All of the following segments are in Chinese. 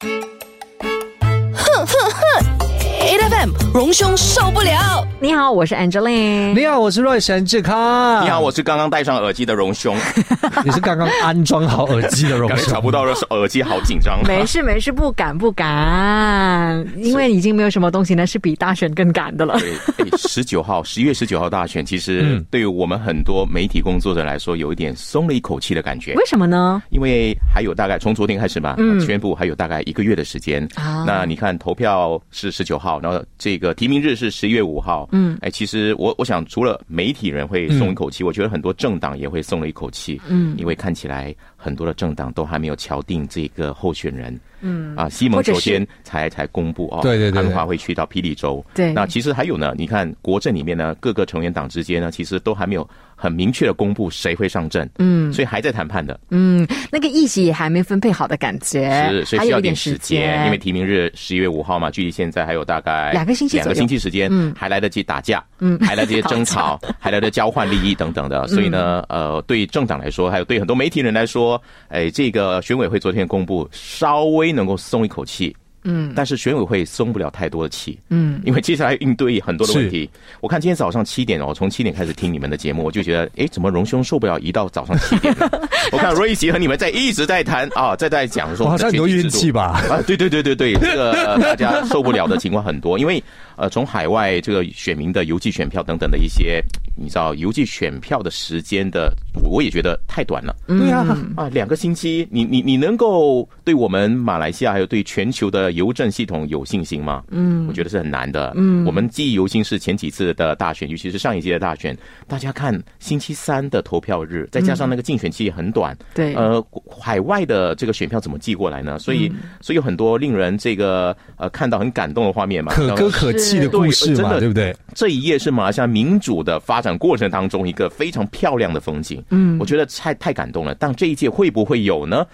哼哼哼。M 荣兄受不了。你好，我是 Angeline。你好，我是瑞神志康。你好，我是刚刚戴上耳机的荣兄。你是刚刚安装好耳机的荣兄。找不到耳机，好紧张。没事没事，不敢不敢，因为已经没有什么东西呢是比大选更赶的了。对，十九号，十一月十九号大选，其实对于我们很多媒体工作者来说，有一点松了一口气的感觉。为什么呢？因为还有大概从昨天开始嘛，宣布还有大概一个月的时间。啊，那你看投票是十九号，然后这个提名日是十一月五号。嗯，哎，其实我我想，除了媒体人会松一口气，我觉得很多政党也会松了一口气。嗯，因为看起来很多的政党都还没有敲定这个候选人。嗯啊，西蒙昨天才才公布哦，对对对，安华会去到霹雳州。对，那其实还有呢，你看国政里面呢，各个成员党之间呢，其实都还没有很明确的公布谁会上阵。嗯，所以还在谈判的。嗯，那个议席也还没分配好的感觉，是，所以需要点时间，因为提名日十一月五号嘛，距离现在还有大概两个星期，两个星期时间，嗯，还来得及打架，嗯，还来得及争吵，还来得及交换利益等等的。所以呢，呃，对政党来说，还有对很多媒体人来说，哎，这个选委会昨天公布，稍微能够松一口。气，嗯，但是选委会松不了太多的气，嗯，因为接下来应对很多的问题。我看今天早上七点哦，从七点开始听你们的节目，我就觉得，哎，怎么荣兄受不了，一到早上七点，我看瑞奇和你们在一直在谈啊，在在讲说，好像有运气吧？啊，对对对对对，这个 大家受不了的情况很多，因为呃，从海外这个选民的邮寄选票等等的一些。你知道邮寄选票的时间的，我也觉得太短了。对啊，啊，两个星期，你你你能够对我们马来西亚还有对全球的邮政系统有信心吗？嗯，我觉得是很难的。嗯，我们记忆犹新是前几次的大选，尤其是上一届的大选，大家看星期三的投票日，再加上那个竞选期也很短。对，呃，海外的这个选票怎么寄过来呢？所以，所以有很多令人这个呃看到很感动的画面嘛，可歌可泣的故事嘛，对不对？这一页是马来西亚民主的发。展过程当中一个非常漂亮的风景，嗯，我觉得太太感动了。但这一届会不会有呢？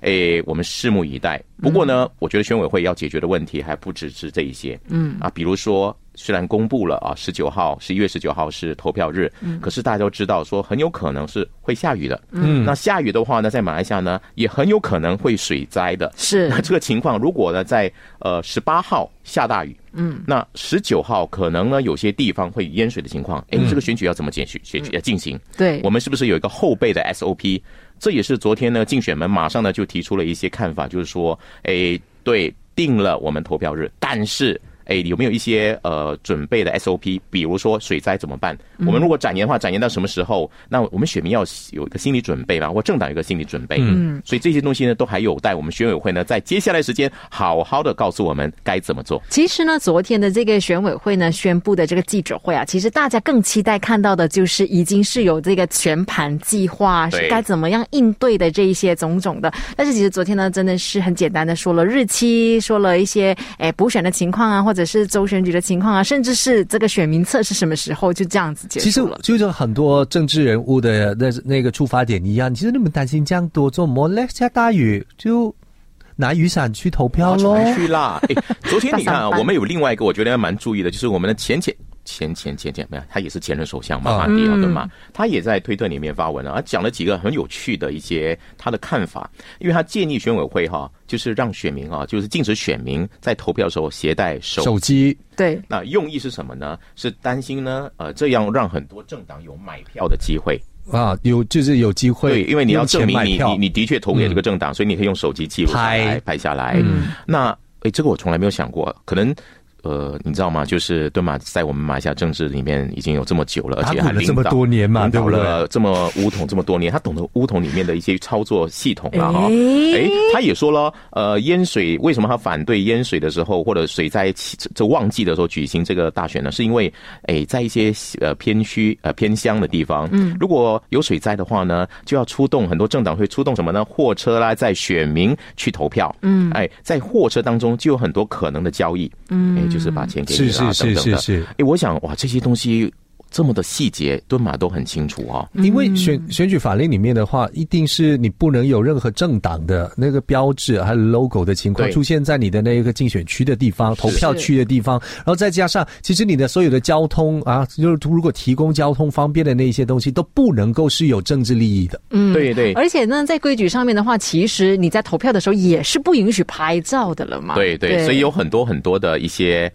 诶，我们拭目以待。不过呢，我觉得选委会要解决的问题还不只是这一些，嗯啊，比如说。虽然公布了啊，十九号十一月十九号是投票日，嗯可是大家都知道说很有可能是会下雨的。嗯，那下雨的话呢，在马来西亚呢也很有可能会水灾的。是那 这个情况，如果呢在呃十八号下大雨，嗯，那十九号可能呢有些地方会淹水的情况，哎，这个选举要怎么解决？选举要进行？对，我们是不是有一个后备的 SOP？这也是昨天呢竞选们马上呢就提出了一些看法，就是说，哎，对，定了我们投票日，但是。哎，有没有一些呃准备的 SOP？比如说水灾怎么办？我们如果展延的话，展延到什么时候？那我们选民要有一个心理准备吧，或政党有一个心理准备。嗯，所以这些东西呢，都还有待我们选委会呢，在接下来时间好好的告诉我们该怎么做。其实呢，昨天的这个选委会呢宣布的这个记者会啊，其实大家更期待看到的就是已经是有这个全盘计划，是该怎么样应对的这一些种种的。但是其实昨天呢，真的是很简单的说了日期，说了一些哎补选的情况啊，或者。是周选举的情况啊，甚至是这个选民测是什么时候，就这样子结束了。其实就很多政治人物的那那个出发点一样，其实你们担心这样多做么嘞？下大雨就拿雨伞去投票喽。去啦！哎，昨天你看啊，我们有另外一个我觉得蛮注意的，就是我们的前前。前前前前没有，他也是前任首相嘛马哈蒂尔对嘛？他也在推特里面发文了，啊，讲了几个很有趣的一些他的看法，因为他建议选委会哈，就是让选民啊，就是禁止选民在投票的时候携带手手机。对，那用意是什么呢？是担心呢，呃，这样让很多政党有买票的机会啊，有就是有机会，对，因为你要证明你你你的确投给这个政党，所以你可以用手机记录下来拍下来。那哎，这个我从来没有想过，可能。呃，你知道吗？就是敦马在我们马来西亚政治里面已经有这么久了，而且还领导领导了这么乌统这么多年，他懂得乌统里面的一些操作系统了哈。哎，他也说了，呃，淹水为什么他反对淹水的时候或者水灾这旺季的时候举行这个大选呢？是因为哎，在一些呃偏区呃偏乡的地方，嗯，如果有水灾的话呢，就要出动很多政党会出动什么呢？货车啦，在选民去投票，嗯，哎，在货车当中就有很多可能的交易，嗯。就是把钱给你啊，等等的。哎，我想哇，这些东西这么的细节，敦马都很清楚啊。因为选选举法令里面的话，一定是你不能有任何政党的那个标志还有 logo 的情况出现在你的那个竞选区的地方、投票区的地方，然后再加上，其实你的所有的交通啊，就是如果提供交通方便的那些东西，都不能够是有政治利益的。嗯，对对。而且呢，在规矩上面的话，其实你在投票的时候也是不允许拍照的了嘛。对对，所以有很多很多的一些。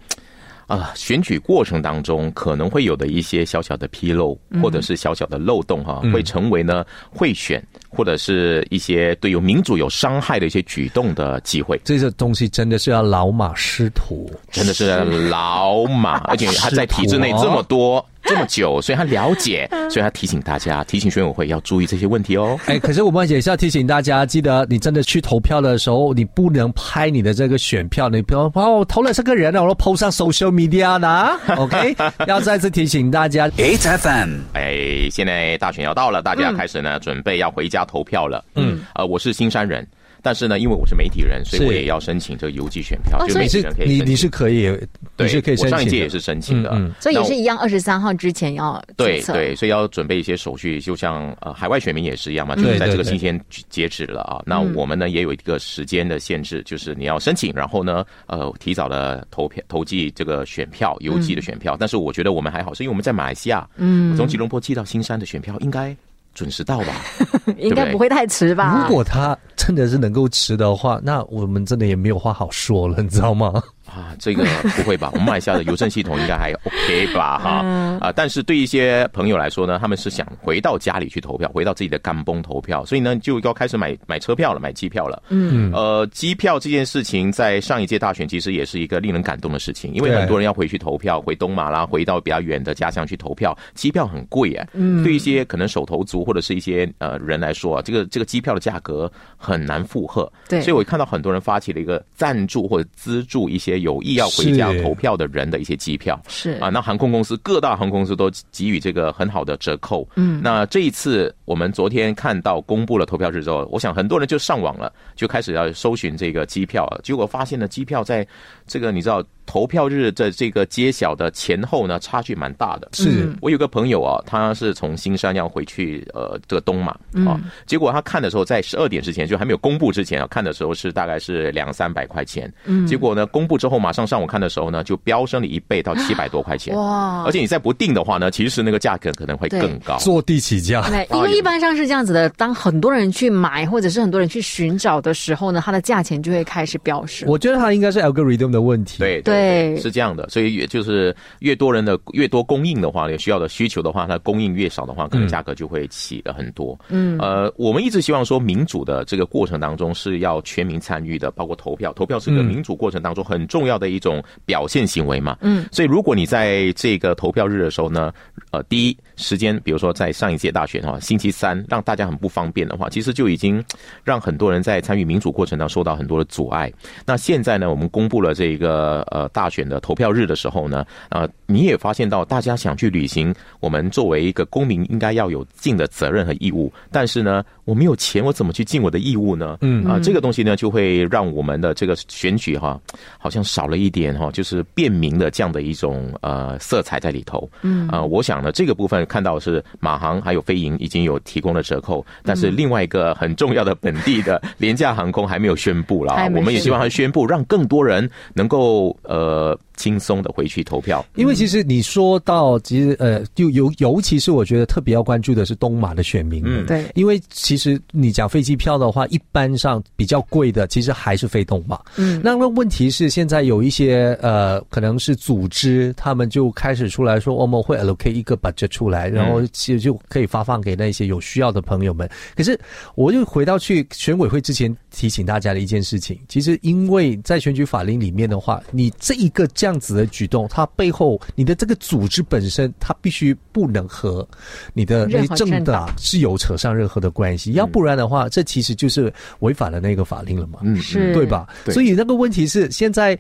啊，选举过程当中可能会有的一些小小的纰漏，或者是小小的漏洞，哈，会成为呢贿选或者是一些对有民主有伤害的一些举动的机会。这个东西真的是要老马师徒，真的是老马，而且他在体制内这么多。这么久，所以他了解，所以他提醒大家，提醒选委会要注意这些问题哦。哎，可是我们也是要提醒大家，记得你真的去投票的时候，你不能拍你的这个选票，你不要哦，投了这个人了，我都 post 上 social media 呢。OK，要再次提醒大家。HFM，哎，现在大选要到了，大家开始呢准备要回家投票了。嗯，呃，我是新山人。但是呢，因为我是媒体人，所以我也要申请这个邮寄选票。就媒体人可以，你你是可以，对，是可以申请。我上一届也是申请的，所以也是一样，二十三号之前要对对，所以要准备一些手续，就像呃海外选民也是一样嘛，就是在这个期间截止了啊。那我们呢也有一个时间的限制，就是你要申请，然后呢呃提早的投票投寄这个选票，邮寄的选票。但是我觉得我们还好，是因为我们在马来西亚，嗯，从吉隆坡寄到新山的选票应该。准时到吧，应该不会太迟吧？如果他真的是能够迟的话，那我们真的也没有话好说了，你知道吗？啊，这个不会吧？我们马来西亚的邮政系统应该还 OK 吧？哈 啊！但是对一些朋友来说呢，他们是想回到家里去投票，回到自己的干崩投票，所以呢就要开始买买车票了，买机票了。嗯呃，机票这件事情在上一届大选其实也是一个令人感动的事情，因为很多人要回去投票，回东马啦，回到比较远的家乡去投票，机票很贵哎。嗯，对一些可能手头族或者是一些呃人来说啊，这个这个机票的价格很难负荷。对，所以我看到很多人发起了一个赞助或者资助一些。有意要回家投票的人的一些机票是啊，那航空公司各大航空公司都给予这个很好的折扣。嗯，那这一次我们昨天看到公布了投票日之后，我想很多人就上网了，就开始要搜寻这个机票，结果发现呢，机票在这个你知道。投票日的这个揭晓的前后呢，差距蛮大的。是我有个朋友啊，他是从新山要回去呃这个东马啊，结果他看的时候在十二点之前就还没有公布之前啊，看的时候是大概是两三百块钱。嗯，结果呢公布之后马上上午看的时候呢，就飙升了一倍到七百多块钱。哇！而且你再不定的话呢，其实那个价格可能会更高，坐地起价。对，因为一般上是这样子的，当很多人去买或者是很多人去寻找的时候呢，它的价钱就会开始飙升。我觉得它应该是 algorithm 的问题。对对，是这样。的，所以也就是越多人的越多供应的话，有需要的需求的话，它供应越少的话，可能价格就会起的很多。嗯，呃，我们一直希望说，民主的这个过程当中是要全民参与的，包括投票，投票是个民主过程当中很重要的一种表现行为嘛。嗯，所以如果你在这个投票日的时候呢，呃，第一时间，比如说在上一届大选哈，星期三让大家很不方便的话，其实就已经让很多人在参与民主过程当中受到很多的阻碍。那现在呢，我们公布了这个呃大选的投票。日的时候呢，啊，你也发现到大家想去履行我们作为一个公民应该要有尽的责任和义务，但是呢，我没有钱，我怎么去尽我的义务呢？嗯啊，这个东西呢，就会让我们的这个选举哈，好像少了一点哈，就是便民的这样的一种呃色彩在里头。嗯啊，我想呢，这个部分看到是马航还有飞营已经有提供了折扣，但是另外一个很重要的本地的廉价航空还没有宣布了啊，我们也希望它宣布，让更多人能够呃。轻松的回去投票，因为其实你说到，其实呃，就尤尤其是我觉得特别要关注的是东马的选民，嗯，对，因为其实你讲飞机票的话，一般上比较贵的，其实还是飞东马，嗯，那么问题是现在有一些呃，可能是组织，他们就开始出来说，我们会 allocate 一个 budget 出来，然后其实就可以发放给那些有需要的朋友们。可是我就回到去选委会之前提醒大家的一件事情，其实因为在选举法令里面的话，你这一个。这样子的举动，它背后你的这个组织本身，它必须不能和你的那政党是有扯上任何的关系，要不然的话，这其实就是违反了那个法令了嘛，嗯，是。对吧？所以那个问题是，现在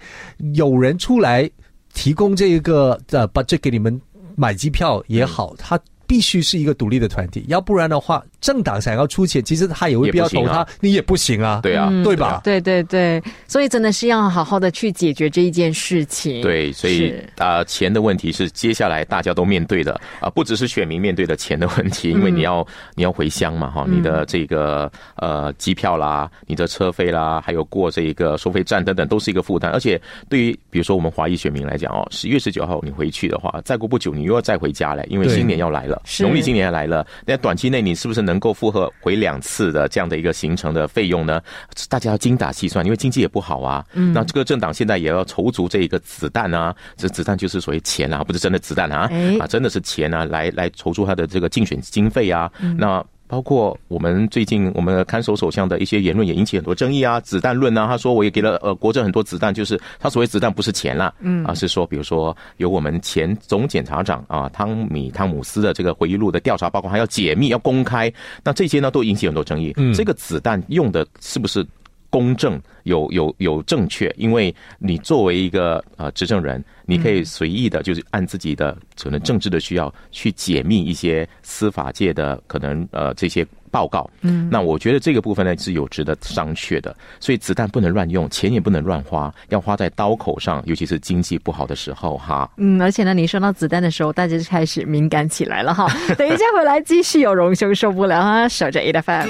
有人出来提供这一个呃，把这给你们买机票也好，他必须是一个独立的团体，要不然的话。政党想要出钱，其实他也会必要投他，你也不行啊，对啊，对吧？对对对，所以真的是要好好的去解决这一件事情。对，所以啊，钱的问题是接下来大家都面对的啊，不只是选民面对的钱的问题，因为你要你要回乡嘛，哈，你的这个呃机票啦，你的车费啦，还有过这个收费站等等，都是一个负担。而且对于比如说我们华裔选民来讲哦，十月十九号你回去的话，再过不久你又要再回家了，因为新年要来了，农历新年要来了。那短期内你是不是能够负荷回两次的这样的一个行程的费用呢？大家要精打细算，因为经济也不好啊。嗯，那这个政党现在也要筹足这一个子弹啊，这子弹就是所谓钱啊，不是真的子弹啊，啊，真的是钱啊，来来筹足他的这个竞选经费啊。那包括我们最近我们的看守首相的一些言论也引起很多争议啊，子弹论啊，他说我也给了呃国政很多子弹，就是他所谓子弹不是钱啦，嗯。而是说比如说有我们前总检察长啊汤米汤姆斯的这个回忆录的调查报告还要解密要公开，那这些呢都引起很多争议，嗯，这个子弹用的是不是？公正有有有正确，因为你作为一个呃执政人，你可以随意的，就是按自己的可能政治的需要去解密一些司法界的可能呃这些报告。嗯，那我觉得这个部分呢是有值得商榷的。所以子弹不能乱用，钱也不能乱花，要花在刀口上，尤其是经济不好的时候哈。嗯，而且呢，你说到子弹的时候，大家就开始敏感起来了哈。等一下回来继续有荣兄受不了啊，守着 A F M。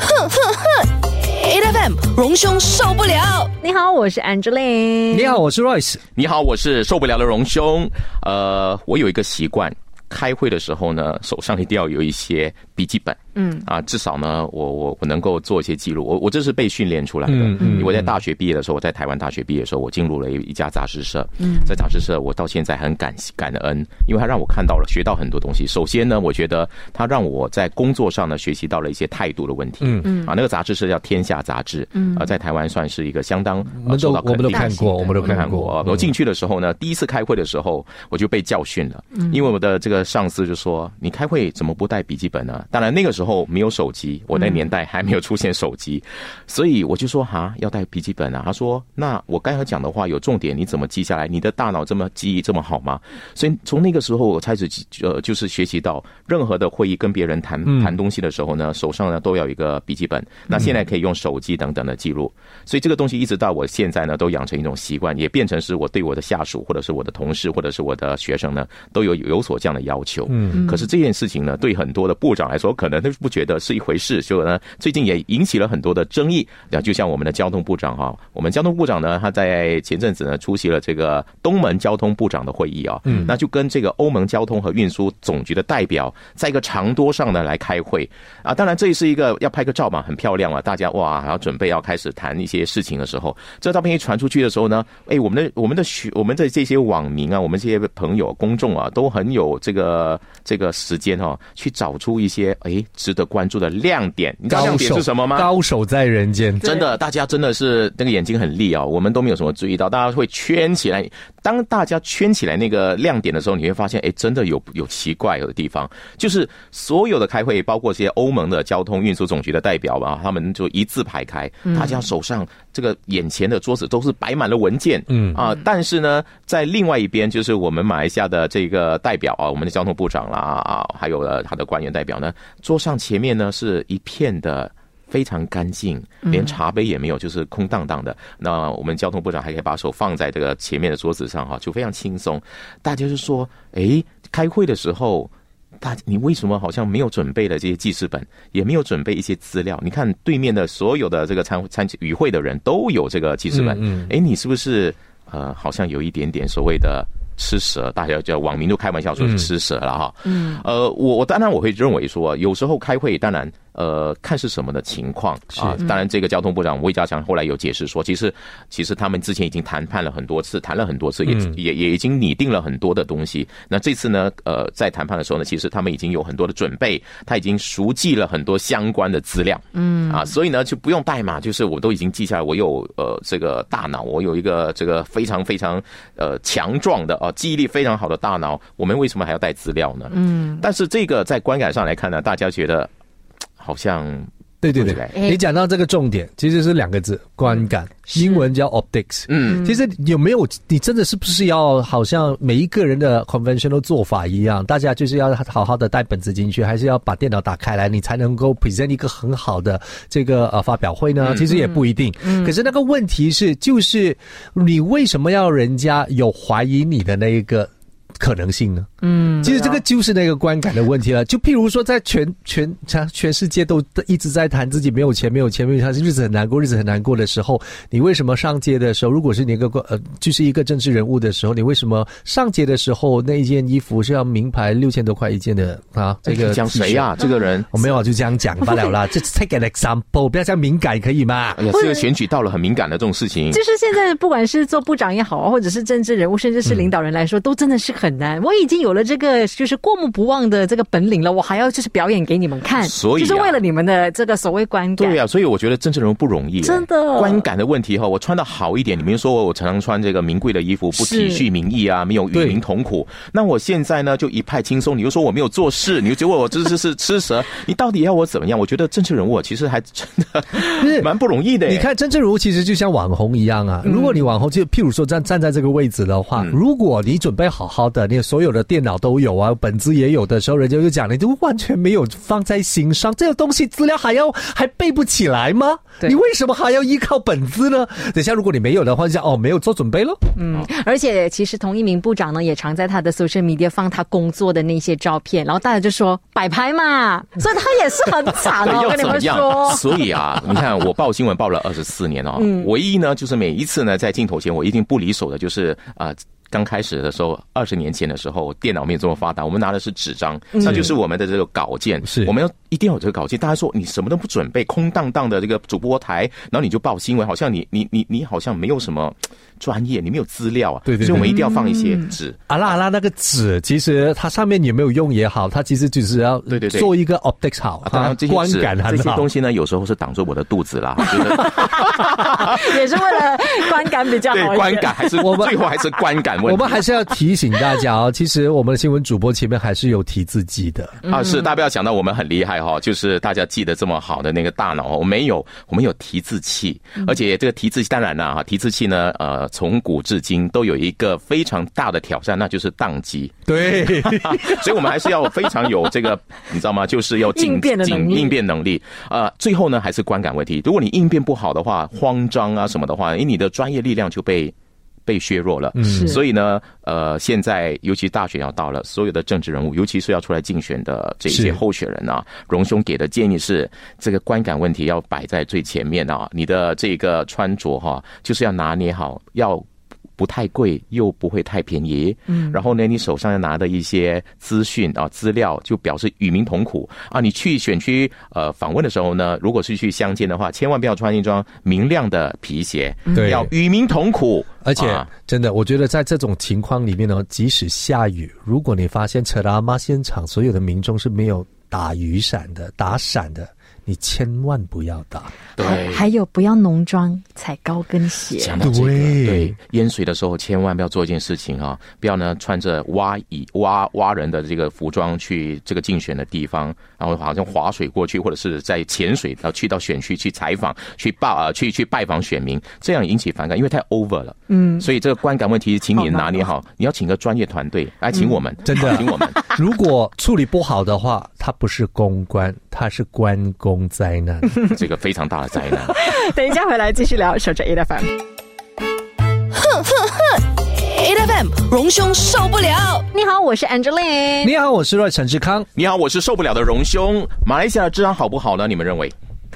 哼哼哼。A F M 荣兄受不了。你好，我是 Angeline。你好，我是 Royce。你好，我是受不了的荣兄。呃，我有一个习惯，开会的时候呢，手上一定要有一些笔记本。嗯啊，至少呢，我我我能够做一些记录。我我这是被训练出来的。嗯嗯。我在大学毕业的时候，我在台湾大学毕业的时候，我进入了一一家杂志社。嗯。在杂志社，我到现在很感感恩，因为他让我看到了，学到很多东西。首先呢，我觉得他让我在工作上呢学习到了一些态度的问题。嗯嗯。啊，那个杂志社叫《天下杂志》。嗯。啊，在台湾算是一个相当受到我们都看过，我们都看过。我进去的时候呢，第一次开会的时候，我就被教训了。嗯。因为我的这个上司就说：“你开会怎么不带笔记本呢？”当然那个时候没有手机。我那年代还没有出现手机，所以我就说哈，要带笔记本啊。他说，那我刚才讲的话有重点，你怎么记下来？你的大脑这么记忆这么好吗？所以从那个时候我开始呃，就是学习到任何的会议跟别人谈谈东西的时候呢，手上呢都要一个笔记本。那现在可以用手机等等的记录，所以这个东西一直到我现在呢，都养成一种习惯，也变成是我对我的下属或者是我的同事或者是我的学生呢，都有有所这样的要求。嗯，可是这件事情呢，对很多的部长来说，可能都不觉得是一回。事，所以呢，最近也引起了很多的争议。啊，就像我们的交通部长哈，我们交通部长呢，他在前阵子呢出席了这个东盟交通部长的会议啊，嗯，那就跟这个欧盟交通和运输总局的代表在一个长桌上呢来开会啊。当然，这也是一个要拍个照嘛，很漂亮啊。大家哇，然后准备要开始谈一些事情的时候，这照片一传出去的时候呢，哎，我们的我们的学我们的这些网民啊，我们这些朋友公众啊，都很有这个这个时间哈，去找出一些哎值得关注的。亮点，你知道亮点是什么吗？高手在人间，真的，大家真的是那个眼睛很利啊，我们都没有什么注意到，大家会圈起来。当大家圈起来那个亮点的时候，你会发现，哎，真的有有奇怪的地方，就是所有的开会，包括这些欧盟的交通运输总局的代表吧，他们就一字排开，大家手上这个眼前的桌子都是摆满了文件，嗯啊，但是呢，在另外一边，就是我们马来西亚的这个代表啊，我们的交通部长啦啊，还有他的官员代表呢，桌上前面呢是一片的。非常干净，连茶杯也没有，就是空荡荡的。那我们交通部长还可以把手放在这个前面的桌子上，哈，就非常轻松。大家就说：“哎，开会的时候，大你为什么好像没有准备的这些记事本，也没有准备一些资料？你看对面的所有的这个参参与会的人都有这个记事本，嗯哎，你是不是呃，好像有一点点所谓的？”吃蛇，大家叫网民都开玩笑说是吃蛇了哈。嗯，呃，我我当然我会认为说，有时候开会当然呃看是什么的情况啊。当然，这个交通部长魏家强后来有解释说，其实其实他们之前已经谈判了很多次，谈了很多次，也也也已经拟定了很多的东西。那这次呢，呃，在谈判的时候呢，其实他们已经有很多的准备，他已经熟记了很多相关的资料。嗯啊，所以呢就不用代码，就是我都已经记下来，我有呃这个大脑，我有一个这个非常非常呃强壮的啊记忆力非常好的大脑，我们为什么还要带资料呢？嗯，但是这个在观感上来看呢，大家觉得好像对对对，你讲到这个重点，其实是两个字：观感。英文叫 optics。嗯，其实有没有你真的是不是要好像每一个人的 conventional 做法一样？大家就是要好好的带本子进去，还是要把电脑打开来，你才能够 present 一个很好的这个呃发表会呢？其实也不一定。嗯，可是那个问题是，就是你为什么要人家有怀疑你的那一个？可能性呢？嗯，其实这个就是那个观感的问题了。就譬如说，在全全全全世界都一直在谈自己没有钱、没有钱、没有钱，日子很难过、日子很难过的时候，你为什么上街的时候，如果是你一个呃，就是一个政治人物的时候，你为什么上街的时候那一件衣服是要名牌六千多块一件的啊？这个讲谁呀？这个人我没有就这样讲罢了啦。这 take an example，不要这样敏感可以吗？哎呀，这个选举到了很敏感的这种事情，就是现在不管是做部长也好，或者是政治人物，甚至是领导人来说，都真的是很难。我已经有。了这个就是过目不忘的这个本领了，我还要就是表演给你们看，所以就是为了你们的这个所谓观感。对呀，所以我觉得政治人物不容易，真的观感的问题哈。我穿的好一点，你们说我我常常穿这个名贵的衣服，不体恤民意啊，没有与民同苦。那我现在呢就一派轻松，你又说我没有做事，你又觉得我这是是吃蛇，你到底要我怎么样？我觉得政治人物其实还真的 蛮不容易的。你看政治人物其实就像网红一样啊，如果你网红就譬如说站站在这个位置的话，如果你准备好好的，你所有的电脑都有啊。本子也有的时候，人家就讲你就完全没有放在心上，这个东西资料还要还背不起来吗？你为什么还要依靠本子呢？等下如果你没有的话，就讲哦，没有做准备喽。嗯，而且其实同一名部长呢，也常在他的 social media 放他工作的那些照片，然后大家就说摆拍嘛，所以他也是很 惨哦。我跟你们说，所以啊，你看我报新闻报了二十四年哦，唯一呢就是每一次呢在镜头前我一定不离手的就是啊。刚开始的时候，二十年前的时候，电脑没有这么发达，我们拿的是纸张，那就是我们的这个稿件。是，我们要一定要有这个稿件。大家说你什么都不准备，空荡荡的这个主播台，然后你就报新闻，好像你你你你好像没有什么。专业，你没有资料啊，对对，所以我们一定要放一些纸。啊啦啊啦，那个纸其实它上面有没有用也好，它其实就是要对对对做一个 optics 好，当然这些观感这些东西呢，有时候是挡住我的肚子啦，也是为了观感比较好。对观感还是我们最后还是观感问题。我们还是要提醒大家哦，其实我们的新闻主播前面还是有提字机的啊。是，大家不要想到我们很厉害哈，就是大家记得这么好的那个大脑，我没有，我们有提字器，而且这个提字器当然了哈，提字器呢，呃，从古至今。都有一个非常大的挑战，那就是宕机。对，所以我们还是要非常有这个，你知道吗？就是要应变的能力。应变能力。呃，最后呢，还是观感问题。如果你应变不好的话，慌张啊什么的话，因为你的专业力量就被被削弱了。嗯，所以呢，呃，现在尤其大选要到了，所有的政治人物，尤其是要出来竞选的这些候选人啊，荣兄给的建议是，这个观感问题要摆在最前面啊。你的这个穿着哈，就是要拿捏好，要。不太贵，又不会太便宜。嗯，然后呢，你手上要拿的一些资讯啊、资料，就表示与民同苦啊。你去选区呃访问的时候呢，如果是去乡间的话，千万不要穿一双明亮的皮鞋，对，要与民同苦。而且，真的，我觉得在这种情况里面呢，即使下雨，如果你发现扯拉妈现场所有的民众是没有打雨伞的、打伞的。你千万不要打，对，还有不要浓妆踩高跟鞋。讲到这个，对，淹水的时候千万不要做一件事情啊，不要呢穿着挖蚁挖挖人的这个服装去这个竞选的地方，然后好像划水过去，或者是在潜水，然后去到选区去采访、去报啊、去去拜访选民，这样引起反感，因为太 over 了。嗯，所以这个观感问题，请你拿捏好，你要请个专业团队来请我们，真的请我们。如果处理不好的话，它不是公关，它是关公。灾难，这个非常大的灾难。等一下回来继续聊，守着 A F M。哼哼哼，A F M，荣兄受不了。你好，我是 Angeline。你好，我是若陈志康。你好，我是受不了的荣兄。马来西亚的治安好不好呢？你们认为？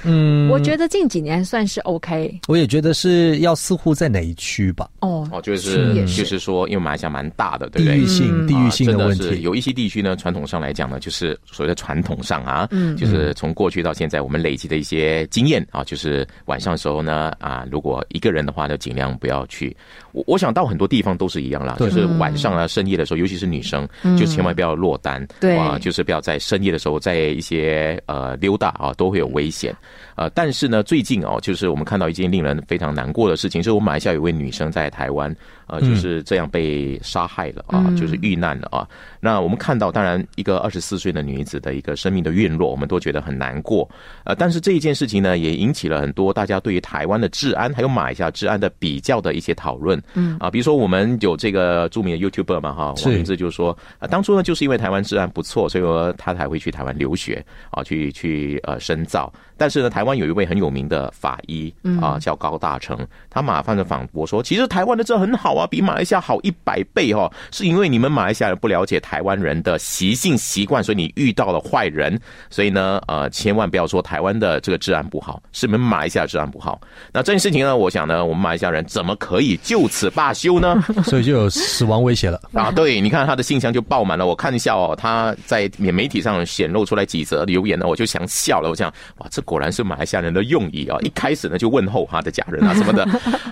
嗯，我觉得近几年算是 OK。我也觉得是要似乎在哪一区吧？哦哦，就是就是说，因为马来西亚蛮大的，对不对？地域性地域性的问题，有一些地区呢，传统上来讲呢，就是所谓的传统上啊，嗯，就是从过去到现在，我们累积的一些经验啊，就是晚上的时候呢，啊，如果一个人的话，就尽量不要去。我我想到很多地方都是一样啦，就是晚上啊深夜的时候，尤其是女生，就千万不要落单，对。啊，就是不要在深夜的时候在一些呃溜达啊，都会有危险。呃，但是呢，最近哦，就是我们看到一件令人非常难过的事情，就是我们马来西亚有位女生在台湾，呃，就是这样被杀害了啊，就是遇难了啊。那我们看到，当然一个二十四岁的女子的一个生命的陨落，我们都觉得很难过。呃，但是这一件事情呢，也引起了很多大家对于台湾的治安还有马来西亚治安的比较的一些讨论。嗯啊，比如说我们有这个著名的 YouTuber 嘛，哈，王明志就说，啊，当初呢就是因为台湾治安不错，所以说他才会去台湾留学啊，去去呃深造。但是呢，台湾有一位很有名的法医啊，叫高大成，他马上就反驳说，其实台湾的治安很好啊，比马来西亚好一百倍哦，是因为你们马来西亚人不了解台湾人的习性习惯，所以你遇到了坏人，所以呢，呃，千万不要说台湾的这个治安不好，是你们马来西亚治安不好。那这件事情呢，我想呢，我们马来西亚人怎么可以就此罢休呢？所以就有死亡威胁了 啊！对，你看他的信箱就爆满了，我看一下哦，他在媒体上显露出来几则留言呢，我就想笑了，我想哇，这。果然是马来西亚人的用意啊！一开始呢就问候他的家人啊什么的，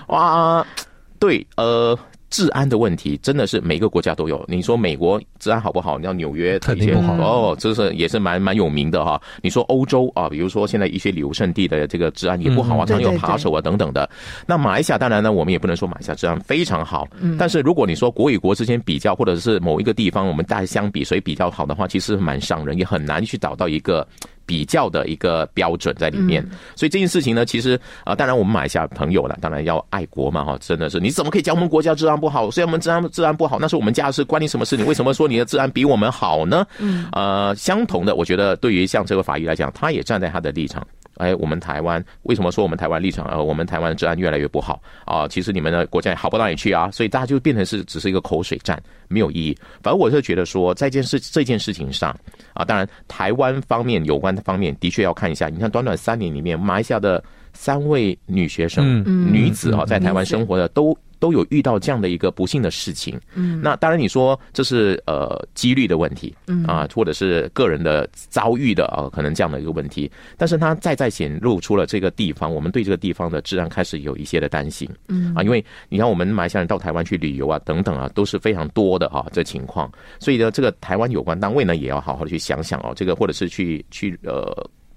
哇，对，呃。治安的问题真的是每个国家都有。你说美国治安好不好？你要纽约肯定不好哦，这是也是蛮蛮有名的哈。你说欧洲啊，比如说现在一些旅游胜地的这个治安也不好啊，常有扒手啊等等的。那马来西亚当然呢，我们也不能说马来西亚治安非常好。但是如果你说国与国之间比较，或者是某一个地方我们大家相比谁比较好的话，其实蛮伤人，也很难去找到一个比较的一个标准在里面。所以这件事情呢，其实啊，当然我们马来西亚朋友了，当然要爱国嘛哈，真的是你怎么可以讲我们国家治安？不好，虽然我们治安治安不好，那是我们家的事，关你什么事？你为什么说你的治安比我们好呢？嗯，呃，相同的，我觉得对于像这个法医来讲，他也站在他的立场。哎，我们台湾为什么说我们台湾立场？呃，我们台湾的治安越来越不好啊？其实你们的国家也好不到哪里去啊，所以大家就变成是只是一个口水战，没有意义。反正我是觉得说，在件事这件事情上啊，当然台湾方面有关的方面的确要看一下。你看，短短三年里面，马来西亚的三位女学生、女子啊，在台湾生活的都。都有遇到这样的一个不幸的事情，嗯，那当然你说这是呃几率的问题，嗯。啊，或者是个人的遭遇的啊，可能这样的一个问题，但是它再再显露出了这个地方，我们对这个地方的治安开始有一些的担心，嗯。啊，因为你看我们马来西亚人到台湾去旅游啊，等等啊，都是非常多的啊这情况，所以呢，这个台湾有关单位呢也要好好的去想想哦，这个或者是去去呃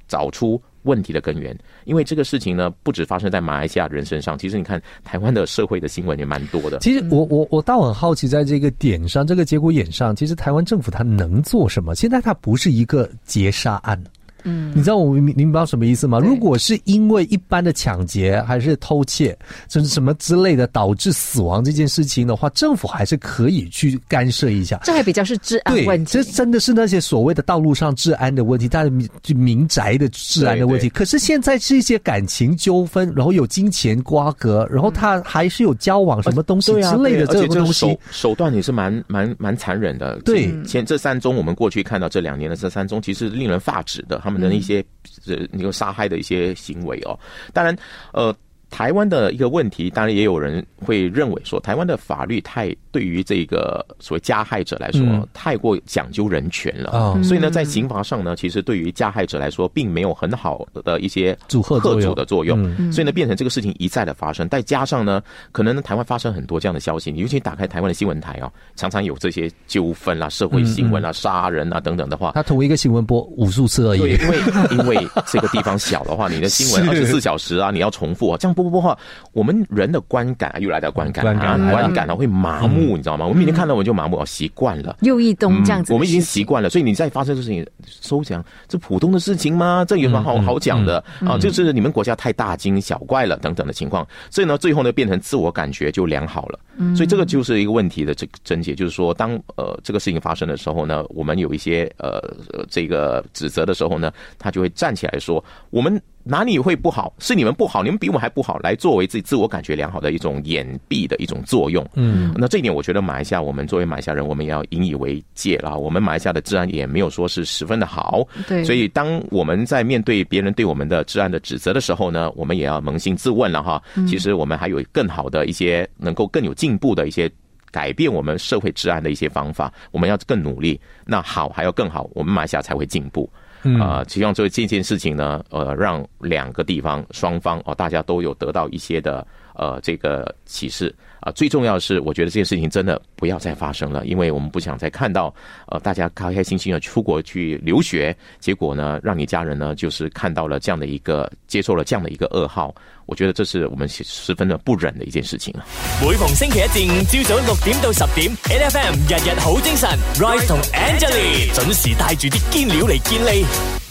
找出。问题的根源，因为这个事情呢，不止发生在马来西亚人身上，其实你看台湾的社会的新闻也蛮多的。其实我我我倒很好奇，在这个点上，这个节骨眼上，其实台湾政府它能做什么？现在它不是一个劫杀案。嗯，你知道我明明白什么意思吗？如果是因为一般的抢劫还是偷窃，甚至什么之类的导致死亡这件事情的话，政府还是可以去干涉一下。这还比较是治安问题，这真的是那些所谓的道路上治安的问题，但是民宅的治安的问题。可是现在是一些感情纠纷，然后有金钱瓜葛，然后他还是有交往什么东西之类的这种东西，手段也是蛮蛮蛮残忍的。对，前这三宗我们过去看到这两年的这三宗，其实令人发指的，他们。的一些呃，那个杀害的一些行为哦，当然，呃。台湾的一个问题，当然也有人会认为说，台湾的法律太对于这个所谓加害者来说太过讲究人权了。啊，所以呢，在刑罚上呢，其实对于加害者来说，并没有很好的一些阻吓阻的作用，所以呢，变成这个事情一再的发生。再加上呢，可能台湾发生很多这样的消息，你尤其打开台湾的新闻台啊，常常有这些纠纷啦、社会新闻啊、杀人啊等等的话，他同一个新闻播无数次而已。对，因为因为这个地方小的话，你的新闻二十四小时啊，你要重复啊，这样不。不不话，我们人的观感又来到观感啊，观感呢会麻木，你知道吗？我们每天看到我们就麻木，我习惯了。又一东这样子，我们已经习惯了。所以你再发生这事情，收讲这普通的事情吗？这有什么好好讲的啊？就是你们国家太大惊小怪了等等的情况。所以呢，最后呢变成自我感觉就良好了。所以这个就是一个问题的这个症结，就是说，当呃这个事情发生的时候呢，我们有一些呃这个指责的时候呢，他就会站起来说我们。哪里会不好？是你们不好，你们比我们还不好，来作为自己自我感觉良好的一种掩蔽的一种作用。嗯，那这一点我觉得马来西亚，我们作为马来西亚人，我们也要引以为戒啦。我们马来西亚的治安也没有说是十分的好，对。所以当我们在面对别人对我们的治安的指责的时候呢，我们也要扪心自问了哈。其实我们还有更好的一些能够更有进步的一些改变我们社会治安的一些方法，我们要更努力。那好还要更好，我们马来西亚才会进步。啊，希望这这件事情呢，呃，让两个地方双方哦，大家都有得到一些的呃这个启示。啊，最重要的是，我觉得这件事情真的不要再发生了，因为我们不想再看到，呃，大家开开心心的出国去留学，结果呢，让你家人呢，就是看到了这样的一个，接受了这样的一个噩耗，我觉得这是我们十分的不忍的一件事情啊。每逢星期一至五朝早六点到十点，N F M 日日好精神，Rise 同 Angelie 准时带住啲坚料嚟健利。